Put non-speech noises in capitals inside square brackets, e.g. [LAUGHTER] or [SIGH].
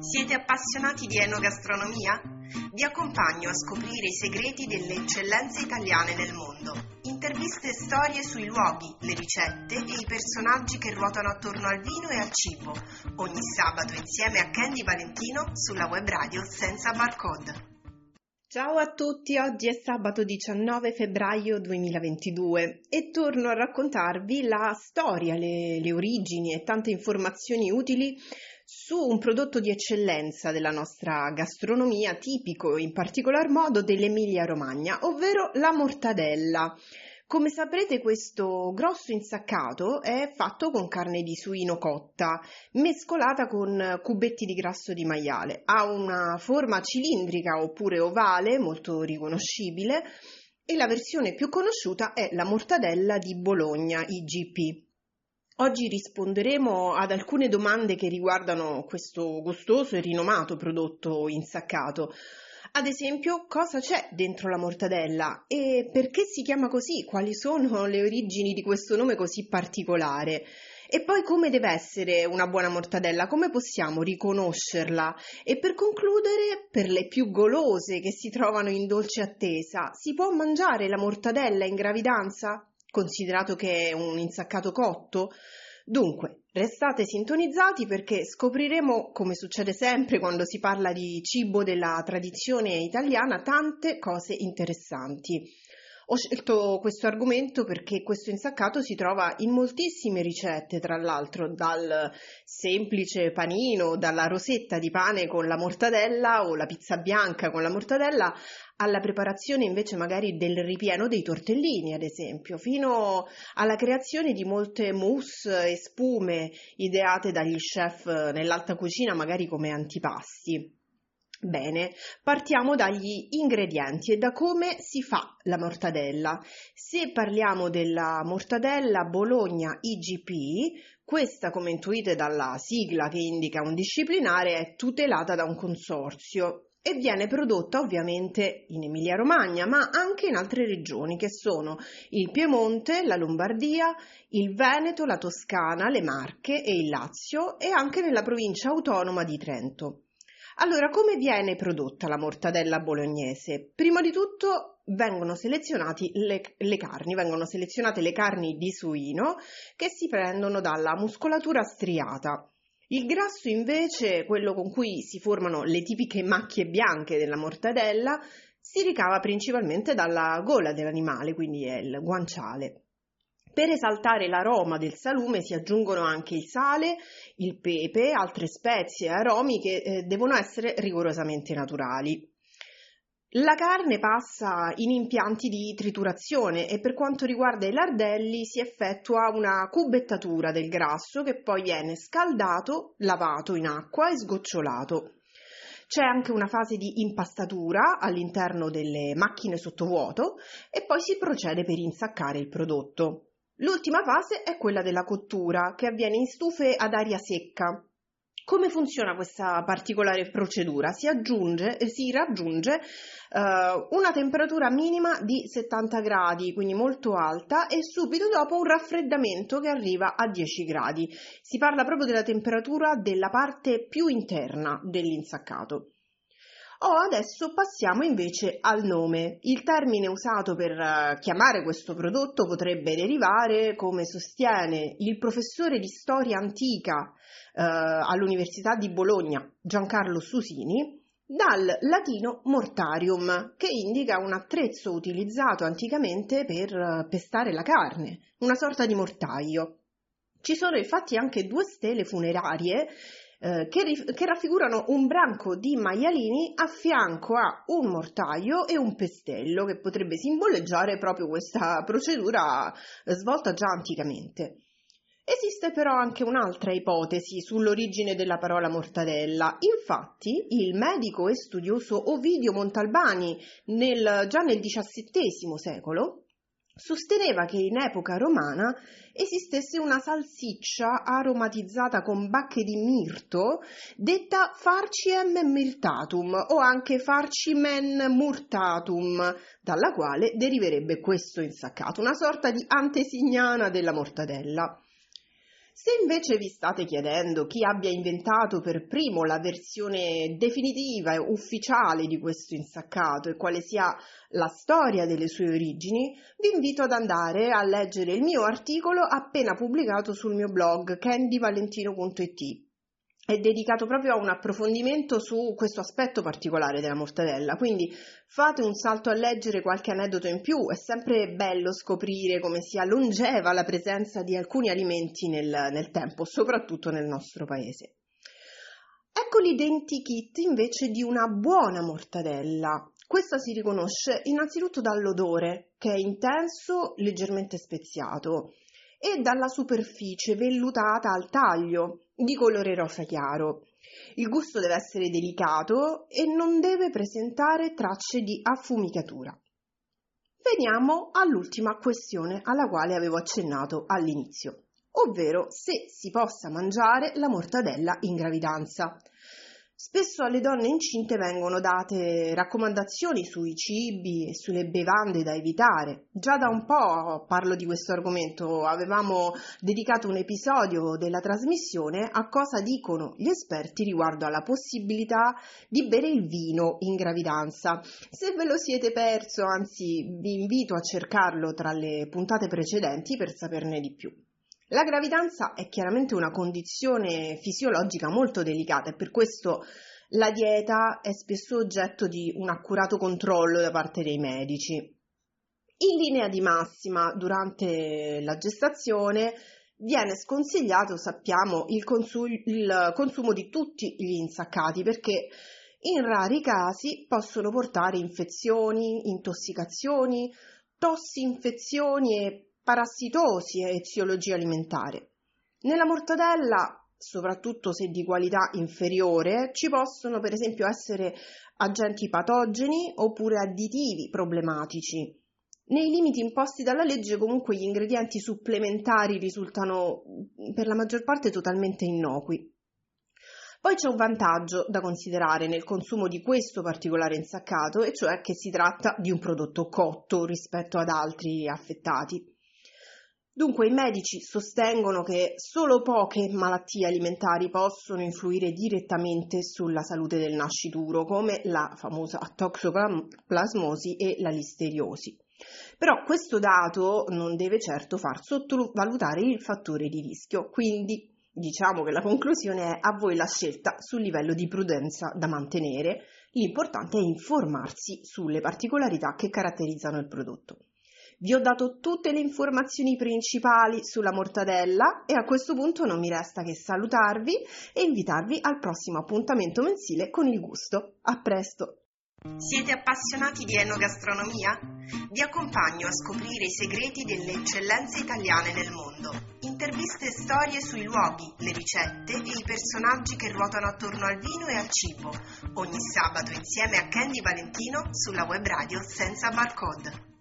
Siete appassionati di enogastronomia? Vi accompagno a scoprire i segreti delle eccellenze italiane nel mondo. Interviste e storie sui luoghi, le ricette e i personaggi che ruotano attorno al vino e al cibo. Ogni sabato insieme a Candy Valentino sulla web radio senza barcode. Ciao a tutti, oggi è sabato 19 febbraio 2022 e torno a raccontarvi la storia, le, le origini e tante informazioni utili su un prodotto di eccellenza della nostra gastronomia, tipico in particolar modo dell'Emilia Romagna, ovvero la mortadella. Come saprete questo grosso insaccato è fatto con carne di suino cotta, mescolata con cubetti di grasso di maiale. Ha una forma cilindrica oppure ovale, molto riconoscibile, e la versione più conosciuta è la mortadella di Bologna, IGP. Oggi risponderemo ad alcune domande che riguardano questo gustoso e rinomato prodotto insaccato. Ad esempio, cosa c'è dentro la mortadella e perché si chiama così? Quali sono [LAUGHS] le origini di questo nome così particolare? E poi come deve essere una buona mortadella? Come possiamo riconoscerla? E per concludere, per le più golose che si trovano in dolce attesa, si può mangiare la mortadella in gravidanza? Considerato che è un insaccato cotto? Dunque, restate sintonizzati perché scopriremo, come succede sempre quando si parla di cibo della tradizione italiana, tante cose interessanti. Ho scelto questo argomento perché questo insaccato si trova in moltissime ricette, tra l'altro, dal semplice panino, dalla rosetta di pane con la mortadella o la pizza bianca con la mortadella, alla preparazione invece magari del ripieno dei tortellini, ad esempio, fino alla creazione di molte mousse e spume ideate dagli chef nell'alta cucina, magari come antipasti. Bene, partiamo dagli ingredienti e da come si fa la mortadella. Se parliamo della mortadella Bologna IGP, questa, come intuite dalla sigla che indica un disciplinare, è tutelata da un consorzio e viene prodotta ovviamente in Emilia-Romagna, ma anche in altre regioni che sono il Piemonte, la Lombardia, il Veneto, la Toscana, le Marche e il Lazio e anche nella provincia autonoma di Trento. Allora, come viene prodotta la mortadella bolognese? Prima di tutto vengono selezionate le, le, carni, vengono selezionate le carni di suino che si prendono dalla muscolatura striata. Il grasso invece, quello con cui si formano le tipiche macchie bianche della mortadella, si ricava principalmente dalla gola dell'animale, quindi è il guanciale. Per esaltare l'aroma del salume si aggiungono anche il sale, il pepe, altre spezie e aromi che eh, devono essere rigorosamente naturali. La carne passa in impianti di triturazione e per quanto riguarda i lardelli si effettua una cubettatura del grasso che poi viene scaldato, lavato in acqua e sgocciolato. C'è anche una fase di impastatura all'interno delle macchine sottovuoto e poi si procede per insaccare il prodotto. L'ultima fase è quella della cottura, che avviene in stufe ad aria secca. Come funziona questa particolare procedura? Si, aggiunge, si raggiunge eh, una temperatura minima di 70 gradi, quindi molto alta, e subito dopo un raffreddamento che arriva a 10 gradi. Si parla proprio della temperatura della parte più interna dell'insaccato. Oh, adesso passiamo invece al nome. Il termine usato per eh, chiamare questo prodotto potrebbe derivare, come sostiene il professore di storia antica eh, all'Università di Bologna, Giancarlo Susini, dal latino mortarium, che indica un attrezzo utilizzato anticamente per eh, pestare la carne, una sorta di mortaio. Ci sono infatti anche due stele funerarie eh, che, che, raffigurano un branco di maialini a fianco a un mortaio e un pestello che potrebbe simboleggiare proprio questa procedura eh, svolta già anticamente. Esiste però anche un'altra ipotesi sull'origine della parola mortadella. Infatti, il medico e studioso Ovidio Montalbani, nel, già nel XVII secolo, sosteneva che in epoca romana esistesse una salsiccia aromatizzata con bacche di mirto detta farciem mirtatum o anche farcimen murtatum, dalla quale deriverebbe questo insaccato, una sorta di antesignana della mortadella. Se invece vi state chiedendo chi abbia inventato per primo la versione definitiva e ufficiale di questo insaccato e quale sia la storia delle sue origini, vi invito ad andare a leggere il mio articolo appena pubblicato sul mio blog candyvalentino.it è dedicato proprio a un approfondimento su questo aspetto particolare della mortadella, quindi fate un salto a leggere qualche aneddoto in più, è sempre bello scoprire come sia longeva la presenza di alcuni alimenti nel, nel tempo, soprattutto nel nostro paese. Ecco l'identikit invece di una buona mortadella. Questa si riconosce innanzitutto dall'odore, che è intenso, leggermente speziato, e dalla superficie vellutata al taglio, di colore rosa chiaro. Il gusto deve essere delicato e non deve presentare tracce di affumicatura. Veniamo all'ultima questione alla quale avevo accennato all'inizio, ovvero se si possa mangiare la mortadella in gravidanza. Spesso alle donne incinte vengono date raccomandazioni sui cibi e sulle bevande da evitare. Già da un po' parlo di questo argomento, avevamo dedicato un episodio della trasmissione a cosa dicono gli esperti riguardo alla possibilità di bere il vino in gravidanza. Se ve lo siete perso, anzi vi invito a cercarlo tra le puntate precedenti per saperne di più. La gravidanza è chiaramente una condizione fisiologica molto delicata e per questo la dieta è spesso oggetto di un accurato controllo da parte dei medici. In linea di massima, durante la gestazione viene sconsigliato, sappiamo, il, consu- il consumo di tutti gli insaccati perché in rari casi possono portare infezioni, intossicazioni, tossi-infezioni e parassitosi e eziologia alimentare. Nella mortadella, soprattutto se di qualità inferiore, ci possono per esempio essere agenti patogeni oppure additivi problematici. Nei limiti imposti dalla legge comunque gli ingredienti supplementari risultano per la maggior parte totalmente innocui. Poi c'è un vantaggio da considerare nel consumo di questo particolare insaccato, e cioè che si tratta di un prodotto cotto rispetto ad altri affettati. Dunque i medici sostengono che solo poche malattie alimentari possono influire direttamente sulla salute del nascituro, come la famosa toxoplasmosi e la listeriosi. Però questo dato non deve certo far sottovalutare il fattore di rischio, quindi diciamo che la conclusione è a voi la scelta sul livello di prudenza da mantenere, l'importante è informarsi sulle particolarità che caratterizzano il prodotto. Vi ho dato tutte le informazioni principali sulla mortadella e a questo punto non mi resta che salutarvi e invitarvi al prossimo appuntamento mensile con il gusto. A presto! Siete appassionati di enogastronomia? Vi accompagno a scoprire i segreti delle eccellenze italiane nel mondo. Interviste e storie sui luoghi, le ricette e i personaggi che ruotano attorno al vino e al cibo. Ogni sabato insieme a Candy Valentino sulla web radio senza barcode.